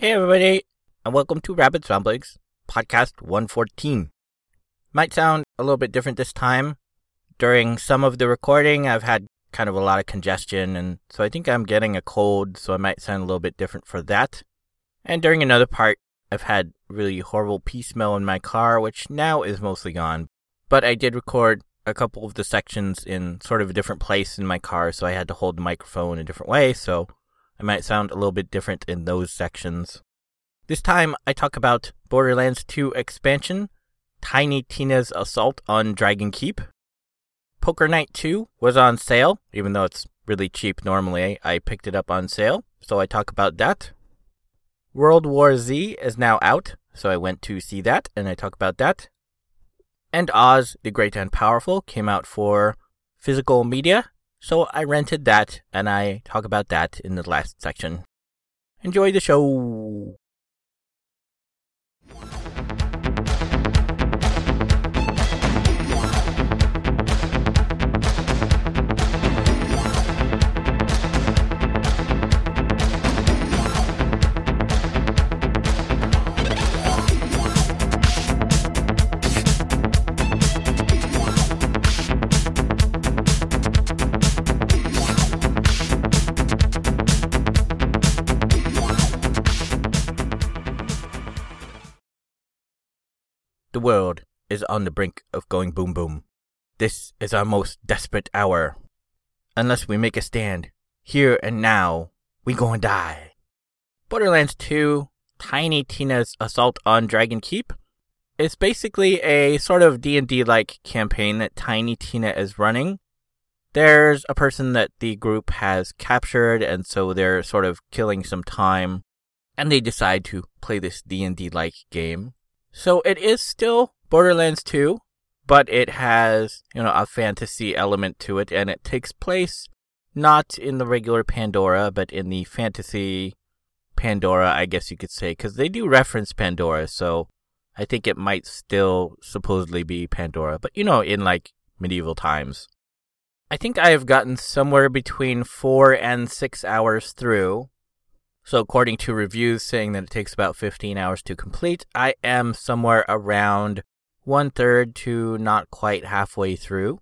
Hey, everybody, and welcome to Rabbit Ramblings, podcast 114. Might sound a little bit different this time. During some of the recording, I've had kind of a lot of congestion, and so I think I'm getting a cold, so I might sound a little bit different for that. And during another part, I've had really horrible pee smell in my car, which now is mostly gone. But I did record a couple of the sections in sort of a different place in my car, so I had to hold the microphone a different way, so I might sound a little bit different in those sections. This time, I talk about Borderlands 2 expansion, Tiny Tina's assault on Dragon Keep. Poker Night 2 was on sale, even though it's really cheap normally. I picked it up on sale, so I talk about that. World War Z is now out, so I went to see that and I talk about that. And Oz the Great and Powerful came out for physical media, so I rented that and I talk about that in the last section. Enjoy the show! The world is on the brink of going boom boom. This is our most desperate hour. Unless we make a stand, here and now, we gon' die. Borderlands 2, Tiny Tina's Assault on Dragon Keep is basically a sort of D&D-like campaign that Tiny Tina is running. There's a person that the group has captured, and so they're sort of killing some time, and they decide to play this D&D-like game. So it is still Borderlands 2, but it has, you know, a fantasy element to it and it takes place not in the regular Pandora, but in the fantasy Pandora, I guess you could say, because they do reference Pandora, so I think it might still supposedly be Pandora, but you know, in like medieval times. I think I have gotten somewhere between four and six hours through, so, according to reviews saying that it takes about 15 hours to complete, I am somewhere around one third to not quite halfway through.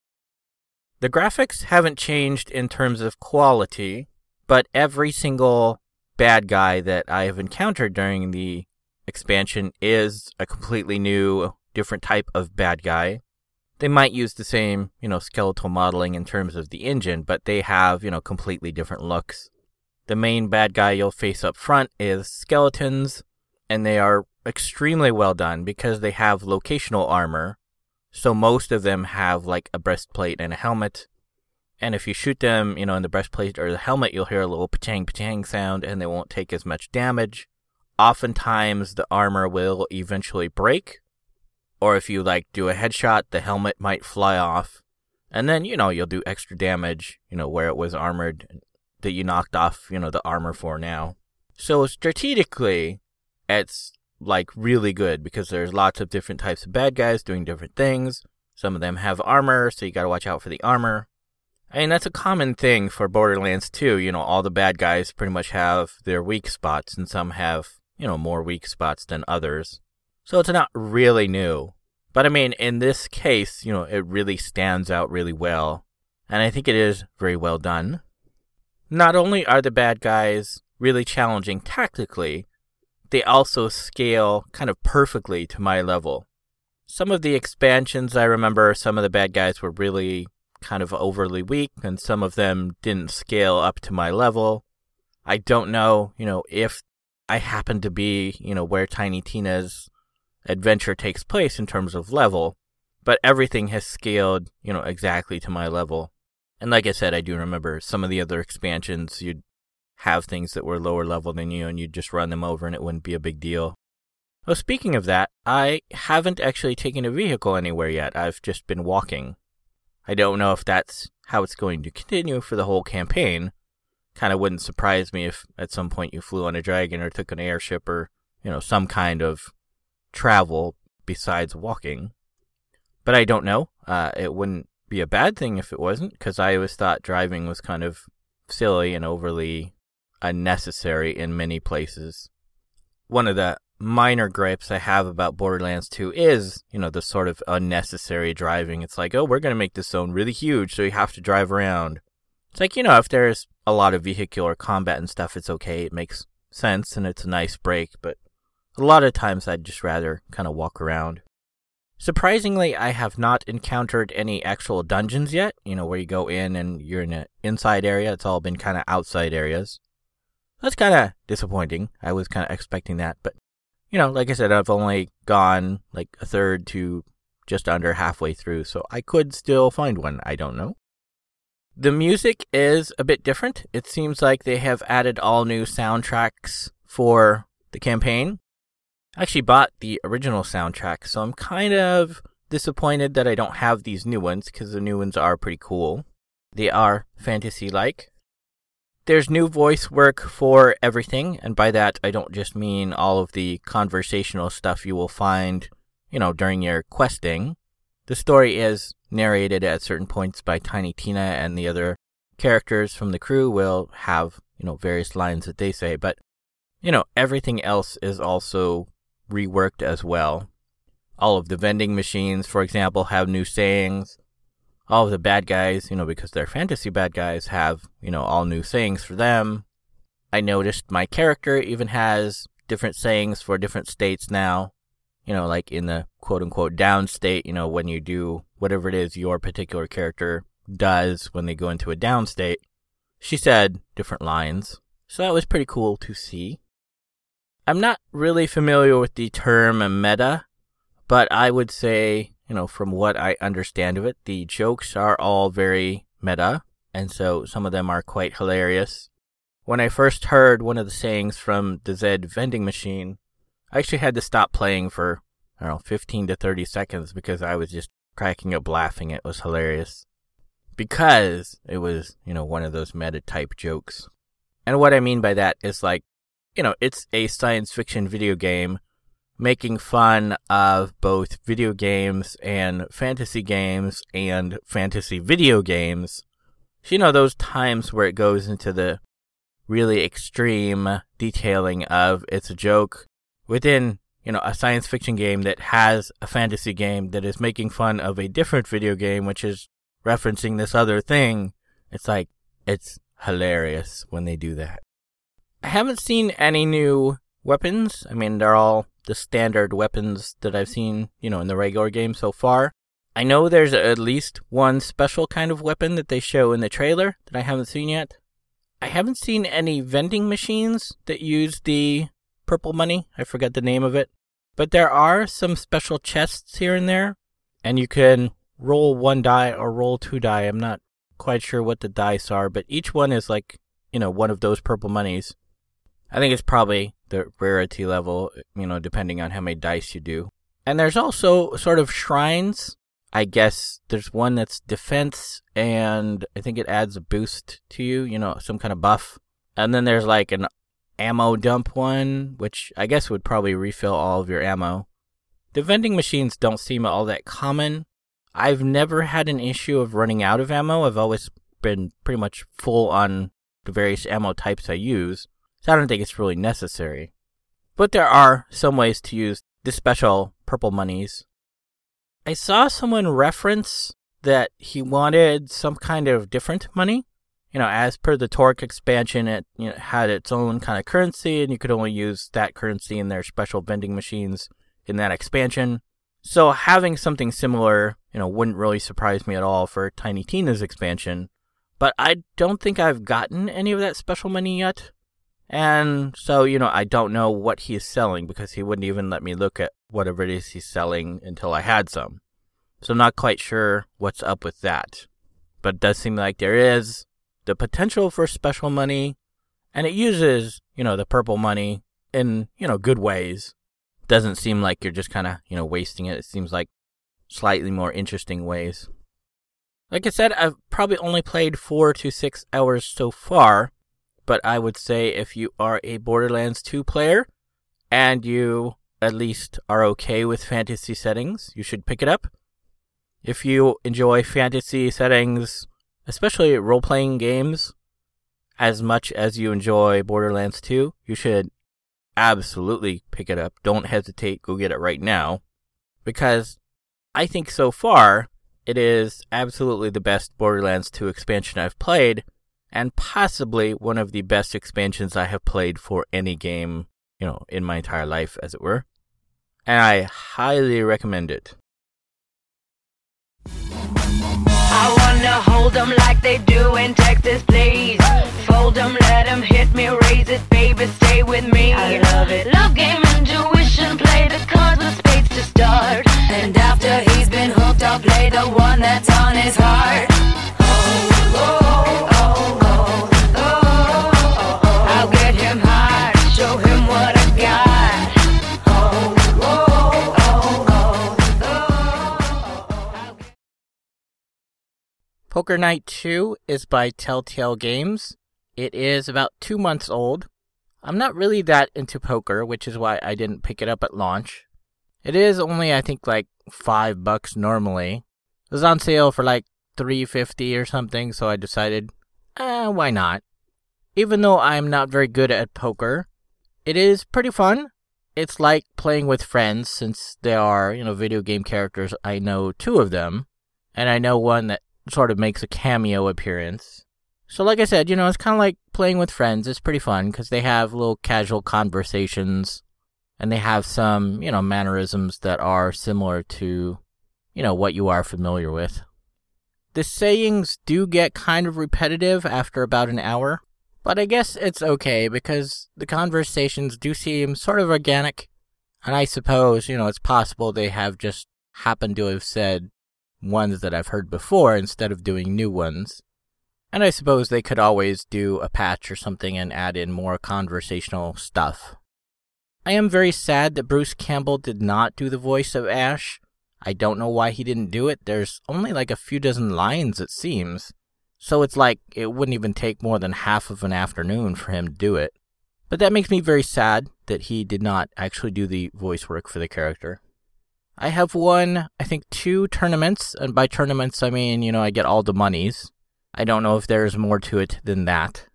The graphics haven't changed in terms of quality, but every single bad guy that I have encountered during the expansion is a completely new, different type of bad guy. They might use the same, you know, skeletal modeling in terms of the engine, but they have, you know, completely different looks. The main bad guy you'll face up front is skeletons, and they are extremely well done because they have locational armor. So most of them have like a breastplate and a helmet. And if you shoot them, you know, in the breastplate or the helmet, you'll hear a little pachang pachang sound and they won't take as much damage. Oftentimes the armor will eventually break. Or if you like do a headshot, the helmet might fly off. And then, you know, you'll do extra damage, you know, where it was armored that you knocked off, you know, the armor for now. So strategically, it's like really good because there's lots of different types of bad guys doing different things. Some of them have armor, so you gotta watch out for the armor. Mean, that's a common thing for Borderlands 2. You know, all the bad guys pretty much have their weak spots, and some have, you know, more weak spots than others. So it's not really new. But I mean, in this case, you know, it really stands out really well. And I think it is very well done. Not only are the bad guys really challenging tactically, they also scale kind of perfectly to my level. Some of the expansions I remember, some of the bad guys were really kind of overly weak, and some of them didn't scale up to my level. I don't know, you know, if I happen to be, you know, where Tiny Tina's adventure takes place in terms of level, but everything has scaled, you know, exactly to my level. And like I said, I do remember some of the other expansions, you'd have things that were lower level than you and you'd just run them over and it wouldn't be a big deal. Well, speaking of that, I haven't actually taken a vehicle anywhere yet. I've just been walking. I don't know if that's how it's going to continue for the whole campaign. Kind of wouldn't surprise me if at some point you flew on a dragon or took an airship or, you know, some kind of travel besides walking. But I don't know. Uh, it wouldn't be a bad thing if it wasn't, because I always thought driving was kind of silly and overly unnecessary in many places. one of the minor gripes I have about Borderlands 2 is, you know, the sort of unnecessary driving. It's like, oh, we're going to make this zone really huge, so you have to drive around. It's like, you know, if there's a lot of vehicular combat and stuff, it's okay. It makes sense and it's a nice break, but a lot of times I'd just rather kind of walk around. Surprisingly, I have not encountered any actual dungeons yet, you know, where you go in and you're in an inside area. It's all been kind of outside areas. That's kind of disappointing. I was kind of expecting that, but you know, like I said, I've only gone like a third to just under halfway through, so I could still find one. I don't know. The music is a bit different. It seems like they have added all new soundtracks for the campaign. I actually bought the original soundtrack, so I'm kind of disappointed that I don't have these new ones because the new ones are pretty cool. They are fantasy like. There's new voice work for everything, and by that I don't just mean all of the conversational stuff you will find, you know, during your questing. The story is narrated at certain points by Tiny Tina, and the other characters from the crew will have, you know, various lines that they say, but, you know, everything else is also reworked as well. All of the vending machines, for example, have new sayings all of the bad guys, you know, because they're fantasy bad guys, have, you know, all new sayings for them. I noticed my character even has different sayings for different states now. You know, like in the quote unquote down state, you know, when you do whatever it is your particular character does when they go into a down state. She said different lines. So that was pretty cool to see. I'm not really familiar with the term meta, but I would say you know, from what I understand of it, the jokes are all very meta, and so some of them are quite hilarious. When I first heard one of the sayings from the Zed vending machine, I actually had to stop playing for, I don't know, 15 to 30 seconds because I was just cracking up laughing. It was hilarious. Because it was, you know, one of those meta type jokes. And what I mean by that is like, you know, it's a science fiction video game making fun of both video games and fantasy games and fantasy video games. So, you know, those times where it goes into the really extreme detailing of it's a joke within, you know, a science fiction game that has a fantasy game that is making fun of a different video game, which is referencing this other thing. It's like, it's hilarious when they do that. I haven't seen any new weapons. I mean, they're all the standard weapons that I've seen, you know, in the regular game so far. I know there's at least one special kind of weapon that they show in the trailer that I haven't seen yet. I haven't seen any vending machines that use the purple money. I forget the name of it. But there are some special chests here and there, and you can roll one die or roll two die. I'm not quite sure what the dice are, but each one is like, you know, one of those purple monies. I think it's probably the rarity level, you know, depending on how many dice you do. And there's also sort of shrines. I guess there's one that's defense, and I think it adds a boost to you, you know, some kind of buff. And then there's like an ammo dump one, which I guess would probably refill all of your ammo. The vending machines don't seem all that common. I've never had an issue of running out of ammo. I've always been pretty much full on the various ammo types I use. So I don't think it's really necessary. But there are some ways to use the special purple monies. I saw someone reference that he wanted some kind of different money. You know, as per the Torgue expansion, it you know, had its own kind of currency, and you could only use that currency in their special vending machines in that expansion. So having something similar, you know, wouldn't really surprise me at all for Tiny Tina's expansion. But I don't think I've gotten any of that special money yet. And so, you know, I don't know what he is selling because he wouldn't even let me look at whatever it is he's selling until I had some. So I'm not quite sure what's up with that. But it does seem like there is the potential for special money and it uses, you know, the purple money in, you know, good ways. Doesn't seem like you're just kind of, you know, wasting it. It seems like slightly more interesting ways. Like I said, I've probably only played four to six hours so far, but I would say if you are a Borderlands 2 player and you at least are okay with fantasy settings, you should pick it up. If you enjoy fantasy settings, especially role playing games, as much as you enjoy Borderlands 2, you should absolutely pick it up. Don't hesitate. Go get it right now. Because I think so far it is absolutely the best Borderlands 2 expansion I've played, and possibly one of the best expansions I have played for any game, you know, in my entire life, as it were. And I highly recommend it. I wanna hold them like they do in Texas, please. Fold them, let them hit me, raise it, baby, stay with me. I love it. Love game, intuition, play the cards with spades to start. And after he's been hooked, I'll play the one that's on his heart. Oh, oh, oh, Poker Night 2 is by Telltale Games. It is about two months old. I'm not really that into poker, which is why I didn't pick it up at launch. It is only, I think, like five bucks normally. It was on sale for like three fifty or something, so I decided, eh, why not? Even though I'm not very good at poker, it is pretty fun. It's like playing with friends since there are, you know, video game characters. I know two of them, and I know one that sort of makes a cameo appearance. So, like I said, you know, it's kind of like playing with friends. It's pretty fun because they have little casual conversations and they have some, you know, mannerisms that are similar to, you know, what you are familiar with. The sayings do get kind of repetitive after about an hour, but I guess it's okay because the conversations do seem sort of organic, and I suppose, you know, it's possible they have just happened to have said ones that I've heard before instead of doing new ones. And I suppose they could always do a patch or something and add in more conversational stuff. I am very sad that Bruce Campbell did not do the voice of Ash. I don't know why he didn't do it. There's only like a few dozen lines, it seems. So it's like it wouldn't even take more than half of an afternoon for him to do it. But that makes me very sad that he did not actually do the voice work for the character. I have won, I think, two tournaments, and by tournaments I mean, you know, I get all the monies. I don't know if there's more to it than that.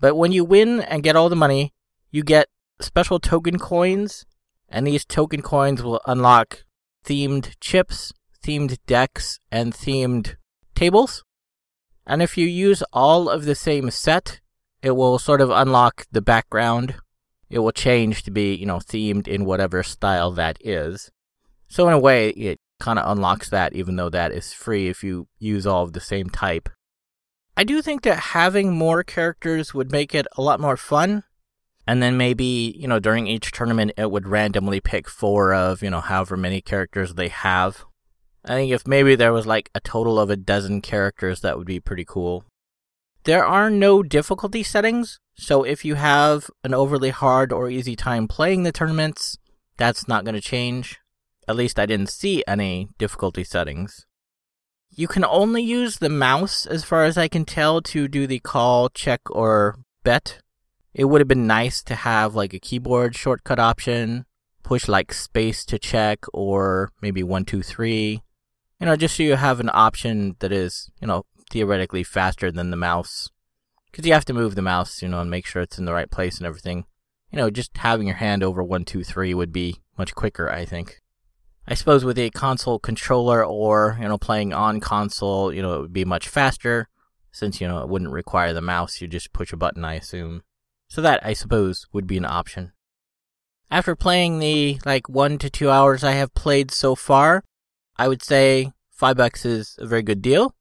But when you win and get all the money, you get special token coins, and these token coins will unlock themed chips, themed decks, and themed tables. And if you use all of the same set, it will sort of unlock the background. It will change to be, you know, themed in whatever style that is. So in a way, it kind of unlocks that, even though that is free if you use all of the same type. I do think that having more characters would make it a lot more fun. And then maybe, you know, during each tournament, it would randomly pick four of, you know, however many characters they have. I think if maybe there was like a total of a dozen characters, that would be pretty cool. There are no difficulty settings, so if you have an overly hard or easy time playing the tournaments, that's not going to change. At least I didn't see any difficulty settings. You can only use the mouse, as far as I can tell, to do the call, check, or bet. It would have been nice to have like a keyboard shortcut option, push like space to check, or maybe one, two, three. You know, just so you have an option that is, you know, theoretically faster than the mouse. Because you have to move the mouse, you know, and make sure it's in the right place and everything. You know, just having your hand over one, two, three would be much quicker, I think. I suppose with a console controller or, you know, playing on console, you know, it would be much faster since, you know, it wouldn't require the mouse. You just push a button, I assume. So that, I suppose, would be an option. After playing the, like, one to two hours I have played so far, I would say five bucks is a very good deal.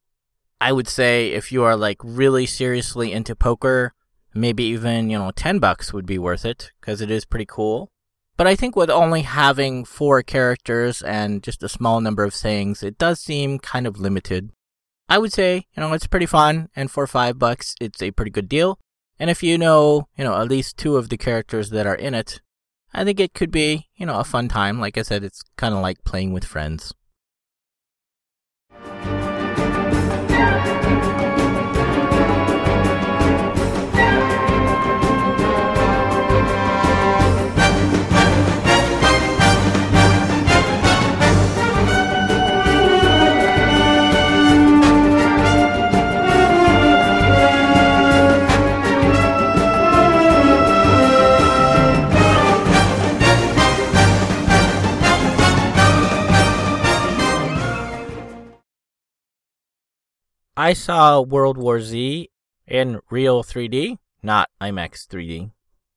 I would say if you are, like, really seriously into poker, maybe even, you know, 10 bucks would be worth it, because it is pretty cool. But I think with only having four characters and just a small number of sayings, it does seem kind of limited. I would say, you know, it's pretty fun, and for five bucks, it's a pretty good deal. And if you know, you know, at least two of the characters that are in it, I think it could be, you know, a fun time. Like I said, it's kind of like playing with friends. I saw World War Z in real 3D, not IMAX 3D.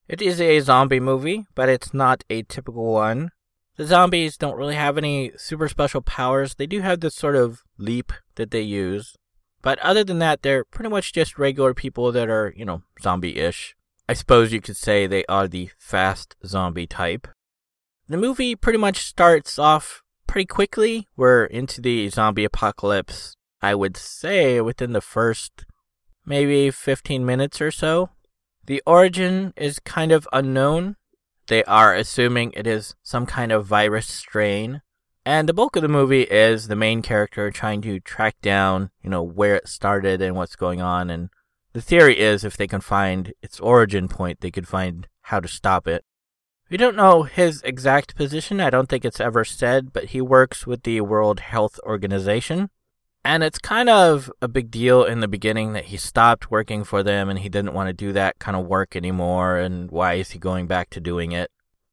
It is a zombie movie, but it's not a typical one. The zombies don't really have any super special powers. They do have this sort of leap that they use. But other than that, they're pretty much just regular people that are, you know, zombie ish. I suppose you could say they are the fast zombie type. The movie pretty much starts off pretty quickly. We're into the zombie apocalypse, I would say, within the first maybe 15 minutes or so. The origin is kind of unknown. They are assuming it is some kind of virus strain. And the bulk of the movie is the main character trying to track down, you know, where it started and what's going on. And the theory is if they can find its origin point, they could find how to stop it. We don't know his exact position. I don't think it's ever said, but he works with the World Health Organization. And it's kind of a big deal in the beginning that he stopped working for them and he didn't want to do that kind of work anymore. And why is he going back to doing it?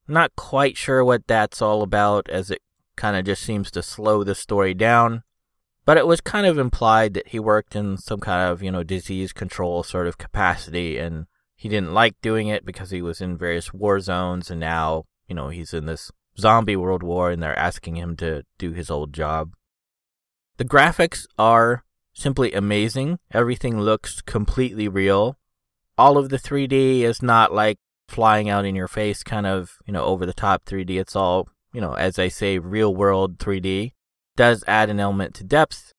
Not quite sure what that's all about, as it kind of just seems to slow the story down. But it was kind of implied that he worked in some kind of, you know, disease control sort of capacity and he didn't like doing it because he was in various war zones and now, you know, he's in this zombie world war and they're asking him to do his old job. The graphics are simply amazing. Everything looks completely real. All of the 3D is not like flying out in your face kind of, you know, over the top 3D. It's all, you know, as I say, real world 3D. Does add an element to depth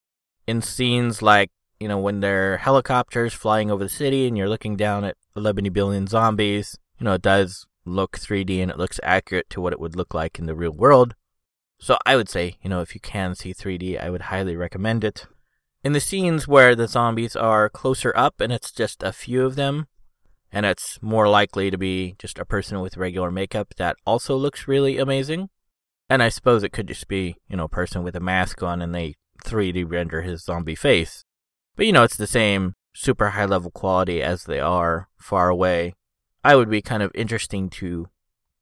in scenes like, you know, when there are helicopters flying over the city and you're looking down at 11 billion zombies. You know, it does look 3D and it looks accurate to what it would look like in the real world. So I would say, you know, if you can see 3D, I would highly recommend it. In the scenes where the zombies are closer up and it's just a few of them, and it's more likely to be just a person with regular makeup, that also looks really amazing. And I suppose it could just be, you know, a person with a mask on and they 3D render his zombie face. But, you know, it's the same super high level quality as they are far away. I would be kind of interesting to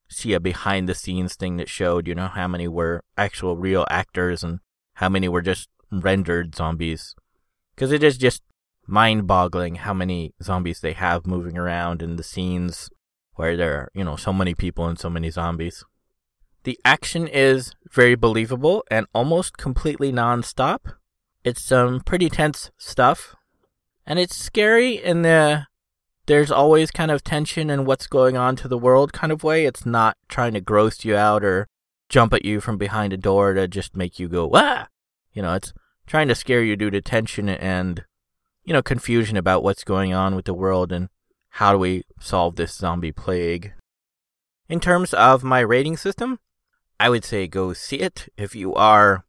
see a behind the scenes thing that showed, you know, how many were actual real actors and how many were just rendered zombies. Because it is just mind boggling how many zombies they have moving around in the scenes where there are, you know, so many people and so many zombies. The action is very believable and almost completely non stop. It's some pretty tense stuff. And it's scary in the there's always kind of tension in what's going on to the world kind of way. It's not trying to gross you out or jump at you from behind a door to just make you go, ah! You know, it's trying to scare you due to tension and, you know, confusion about what's going on with the world and how do we solve this zombie plague. In terms of my rating system, I would say go see it if you are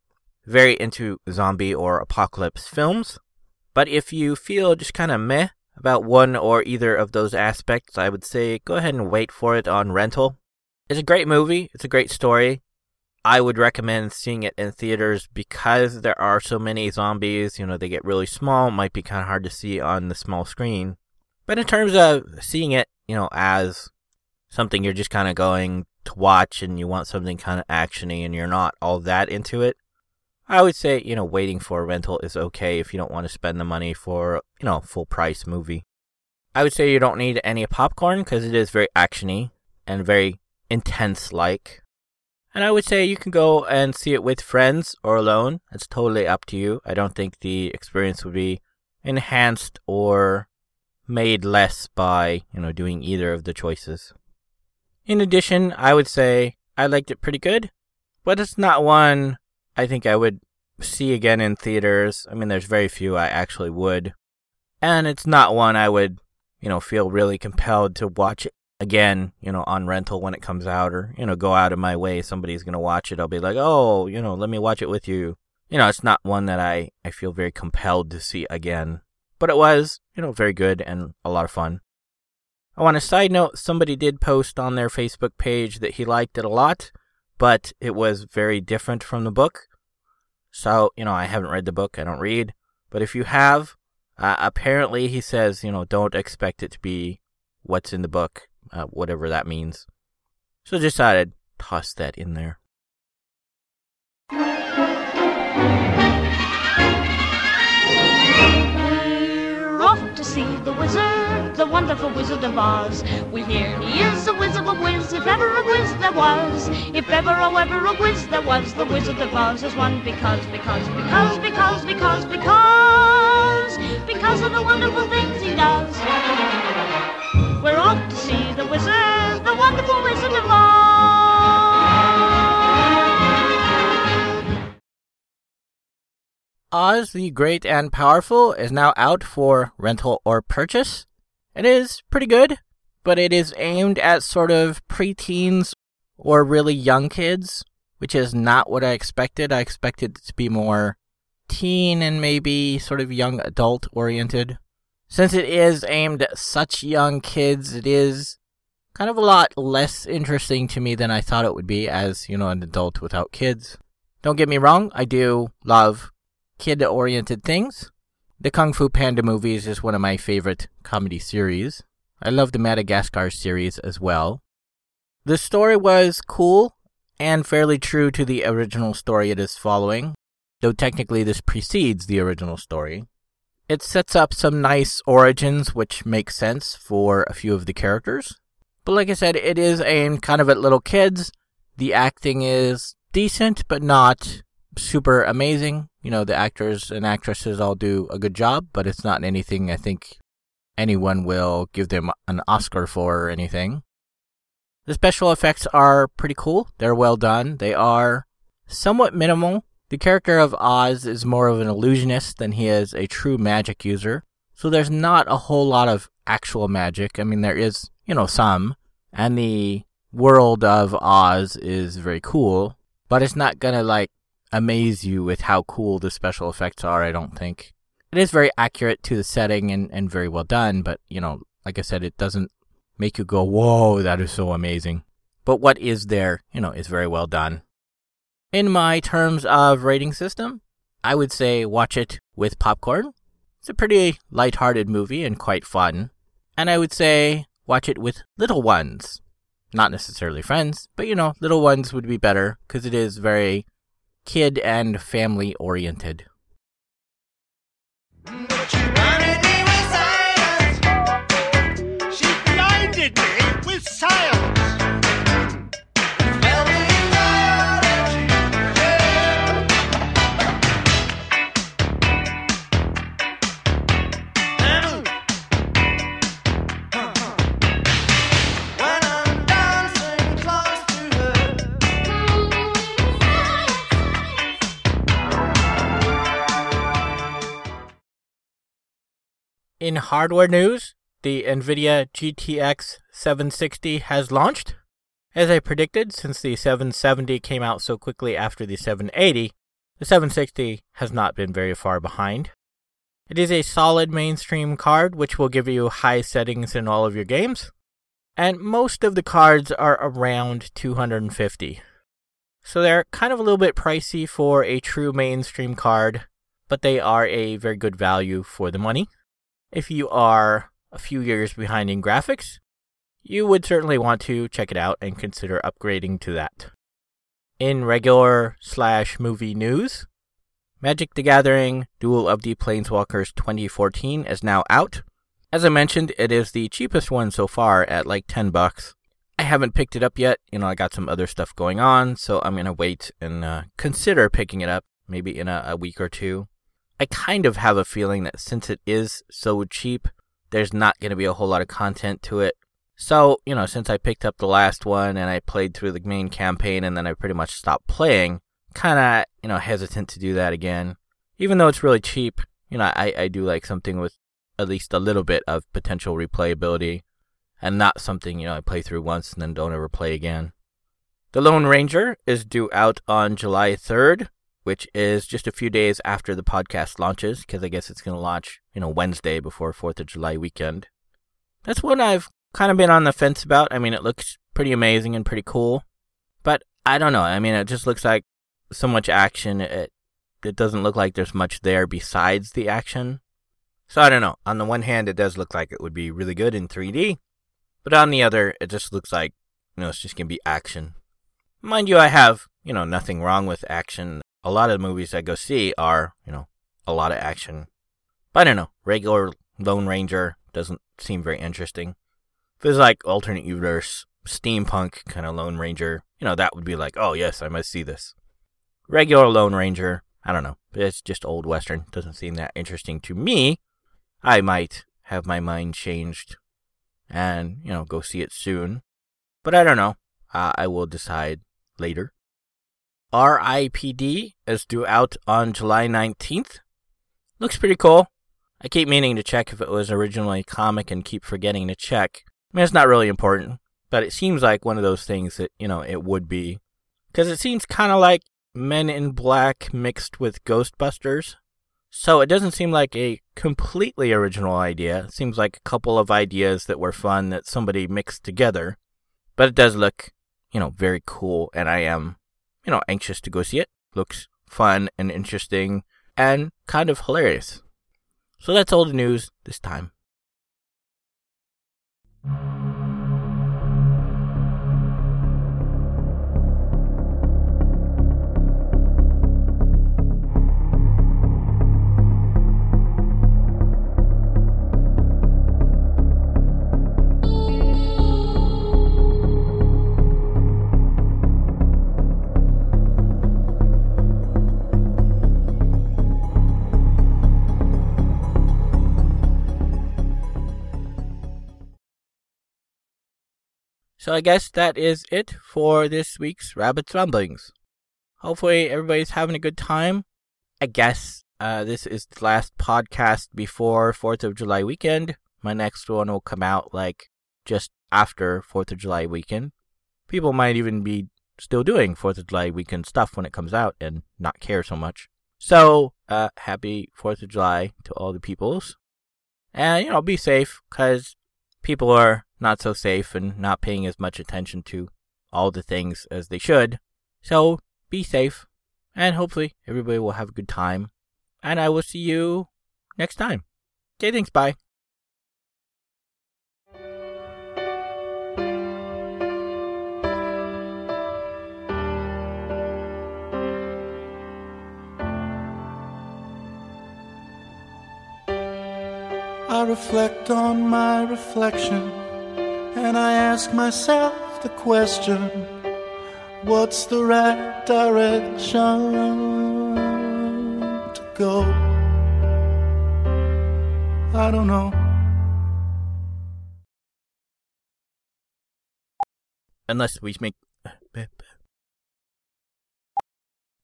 very into zombie or apocalypse films. But if you feel just kind of meh about one or either of those aspects, I would say go ahead and wait for it on rental. It's a great movie, it's a great story. I would recommend seeing it in theaters because there are so many zombies. You know, they get really small, might be kind of hard to see on the small screen. But in terms of seeing it, you know, as something you're just kind of going to watch and you want something kind of actiony and you're not all that into it, I would say, you know, waiting for a rental is okay if you don't want to spend the money for, you know, full price movie. I would say you don't need any popcorn because it is very actiony and very intense like. And I would say you can go and see it with friends or alone. It's totally up to you. I don't think the experience would be enhanced or made less by, you know, doing either of the choices. In addition, I would say I liked it pretty good, but it's not one I think I would see again in theaters. I mean, there's very few I actually would. And it's not one I would, you know, feel really compelled to watch again, you know, on rental when it comes out or, you know, go out of my way. Somebody's going to watch it. I'll be like, oh, you know, let me watch it with you. You know, it's not one that I, I feel very compelled to see again. But it was, you know, very good and a lot of fun. Oh, I want a side note somebody did post on their Facebook page that he liked it a lot but it was very different from the book. So, you know, I haven't read the book, I don't read. But if you have, uh, apparently he says, you know, don't expect it to be what's in the book, uh, whatever that means. So just thought I'd toss that in there. We're off to see the wizard, wonderful Wizard of Oz. We hear he is a wizard of whiz, if ever a whiz there was. If ever, oh ever a whiz there was, the Wizard of Oz is one because, because, because, because, because, because, because of the wonderful things he does. We're off to see the wizard, the wonderful Wizard of Oz. Oz the Great and Powerful is now out for rental or purchase. It is pretty good, but it is aimed at sort of preteens or really young kids, which is not what I expected. I expected it to be more teen and maybe sort of young adult oriented. Since it is aimed at such young kids, it is kind of a lot less interesting to me than I thought it would be as, you know, an adult without kids. Don't get me wrong, I do love kid oriented things. The Kung Fu Panda movies is one of my favorite comedy series. I love the Madagascar series as well. The story was cool and fairly true to the original story it is following, though technically this precedes the original story. It sets up some nice origins which make sense for a few of the characters. But like I said, it is aimed kind of at little kids. The acting is decent, but not super amazing. You know, the actors and actresses all do a good job, but it's not anything I think anyone will give them an Oscar for or anything. The special effects are pretty cool. They're well done. They are somewhat minimal. The character of Oz is more of an illusionist than he is a true magic user. So there's not a whole lot of actual magic. I mean, there is, you know, some. And the world of Oz is very cool, but it's not gonna like amaze you with how cool the special effects are, I don't think. It is very accurate to the setting and, and very well done, but, you know, like I said, it doesn't make you go, whoa, that is so amazing. But what is there, you know, is very well done. In my terms of rating system, I would say watch it with popcorn. It's a pretty light-hearted movie and quite fun. And I would say watch it with little ones. Not necessarily friends, but you know, little ones would be better because it is very kid and family oriented. In hardware news, the NVIDIA GTX 760 has launched. As I predicted, since the 770 came out so quickly after the 780, the 760 has not been very far behind. It is a solid mainstream card which will give you high settings in all of your games, and most of the cards are around 250. So they're kind of a little bit pricey for a true mainstream card, but they are a very good value for the money. If you are a few years behind in graphics, you would certainly want to check it out and consider upgrading to that. In regular slash movie news, Magic the Gathering Duel of the Planeswalkers 2014 is now out. As I mentioned, it is the cheapest one so far at like 10 bucks. I haven't picked it up yet. You know, I got some other stuff going on, so I'm going to wait and uh, consider picking it up maybe in a, a week or two. I kind of have a feeling that since it is so cheap, there's not going to be a whole lot of content to it. So, you know, since I picked up the last one and I played through the main campaign and then I pretty much stopped playing, kind of, you know, hesitant to do that again. Even though it's really cheap, you know, I, I do like something with at least a little bit of potential replayability and not something, you know, I play through once and then don't ever play again. The Lone Ranger is due out on July 3rd, which is just a few days after the podcast launches, because I guess it's going to launch, you know, Wednesday before 4th of July weekend. That's one I've kind of been on the fence about. I mean, it looks pretty amazing and pretty cool, but I don't know. I mean, it just looks like so much action. It it doesn't look like there's much there besides the action. So I don't know. On the one hand, it does look like it would be really good in 3D, but on the other, it just looks like you know it's just gonna be action. Mind you, I have you know nothing wrong with action. A lot of the movies I go see are you know a lot of action. But I don't know. Regular Lone Ranger doesn't seem very interesting. If it's like alternate universe, steampunk kind of Lone Ranger, you know, that would be like, oh yes, I must see this. Regular Lone Ranger, I don't know. It's just old western. Doesn't seem that interesting to me. I might have my mind changed and, you know, go see it soon. But I don't know. Uh, I will decide later. RIPD is due out on July 19th. Looks pretty cool. I keep meaning to check if it was originally a comic and keep forgetting to check. I mean, it's not really important, but it seems like one of those things that, you know, it would be. Because it seems kind of like Men in Black mixed with Ghostbusters. So it doesn't seem like a completely original idea. It seems like a couple of ideas that were fun that somebody mixed together. But it does look, you know, very cool, and I am, you know, anxious to go see it. Looks fun and interesting and kind of hilarious. So that's all the news this time. So I guess that is it for this week's Rabbit's Ramblings. Hopefully everybody's having a good time. I guess uh, this is the last podcast before 4th of July weekend. My next one will come out like just after 4th of July weekend. People might even be still doing 4th of July weekend stuff when it comes out and not care so much. So, uh, happy 4th of July to all the peoples. And, you know, be safe, because people are not so safe and not paying as much attention to all the things as they should. So be safe, and hopefully everybody will have a good time. And I will see you next time. Okay, thanks. Bye. I reflect on my reflection and I ask myself the question what's the right direction to go? I don't know. Unless we make.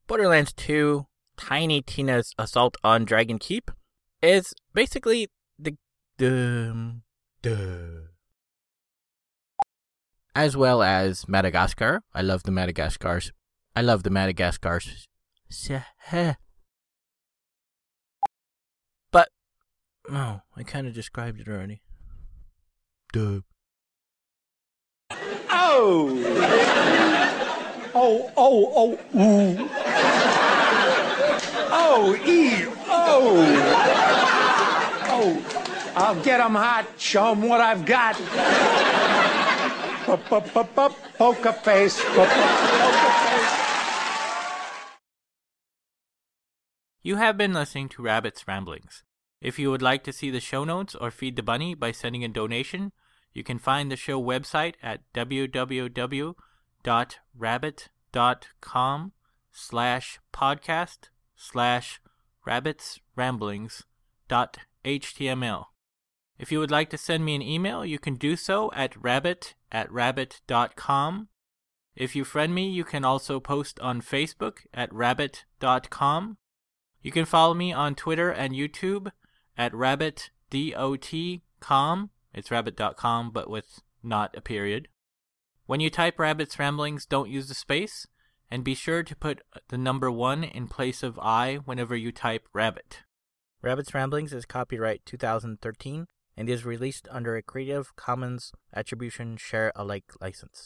Borderlands 2 Tiny Tina's Assault on Dragon Keep is basically the. the. Um, the as well as Madagascar. I love the Madagascars. I love the Madagascars. But, no, I kind of described it already. Duh. Oh! Oh, oh, oh, ooh. Oh, E, oh! Oh, I'll get 'em hot, show 'em what I've got. Poker face. You have been listening to Rabbit's Ramblings. If you would like to see the show notes or feed the bunny by sending a donation, you can find the show website at www.rabbit.com slash podcast slash rabbitsramblings.html. If you would like to send me an email, you can do so at rabbit at rabbit.com. If you friend me, you can also post on Facebook at rabbit.com. You can follow me on Twitter and YouTube at rabbitdot.com. It's rabbit.com, but with not a period. When you type Rabbit's Ramblings, don't use the space, and be sure to put the number one in place of I whenever you type rabbit. Rabbit's Ramblings is copyright 2013 and is released under a Creative Commons Attribution Share Alike license.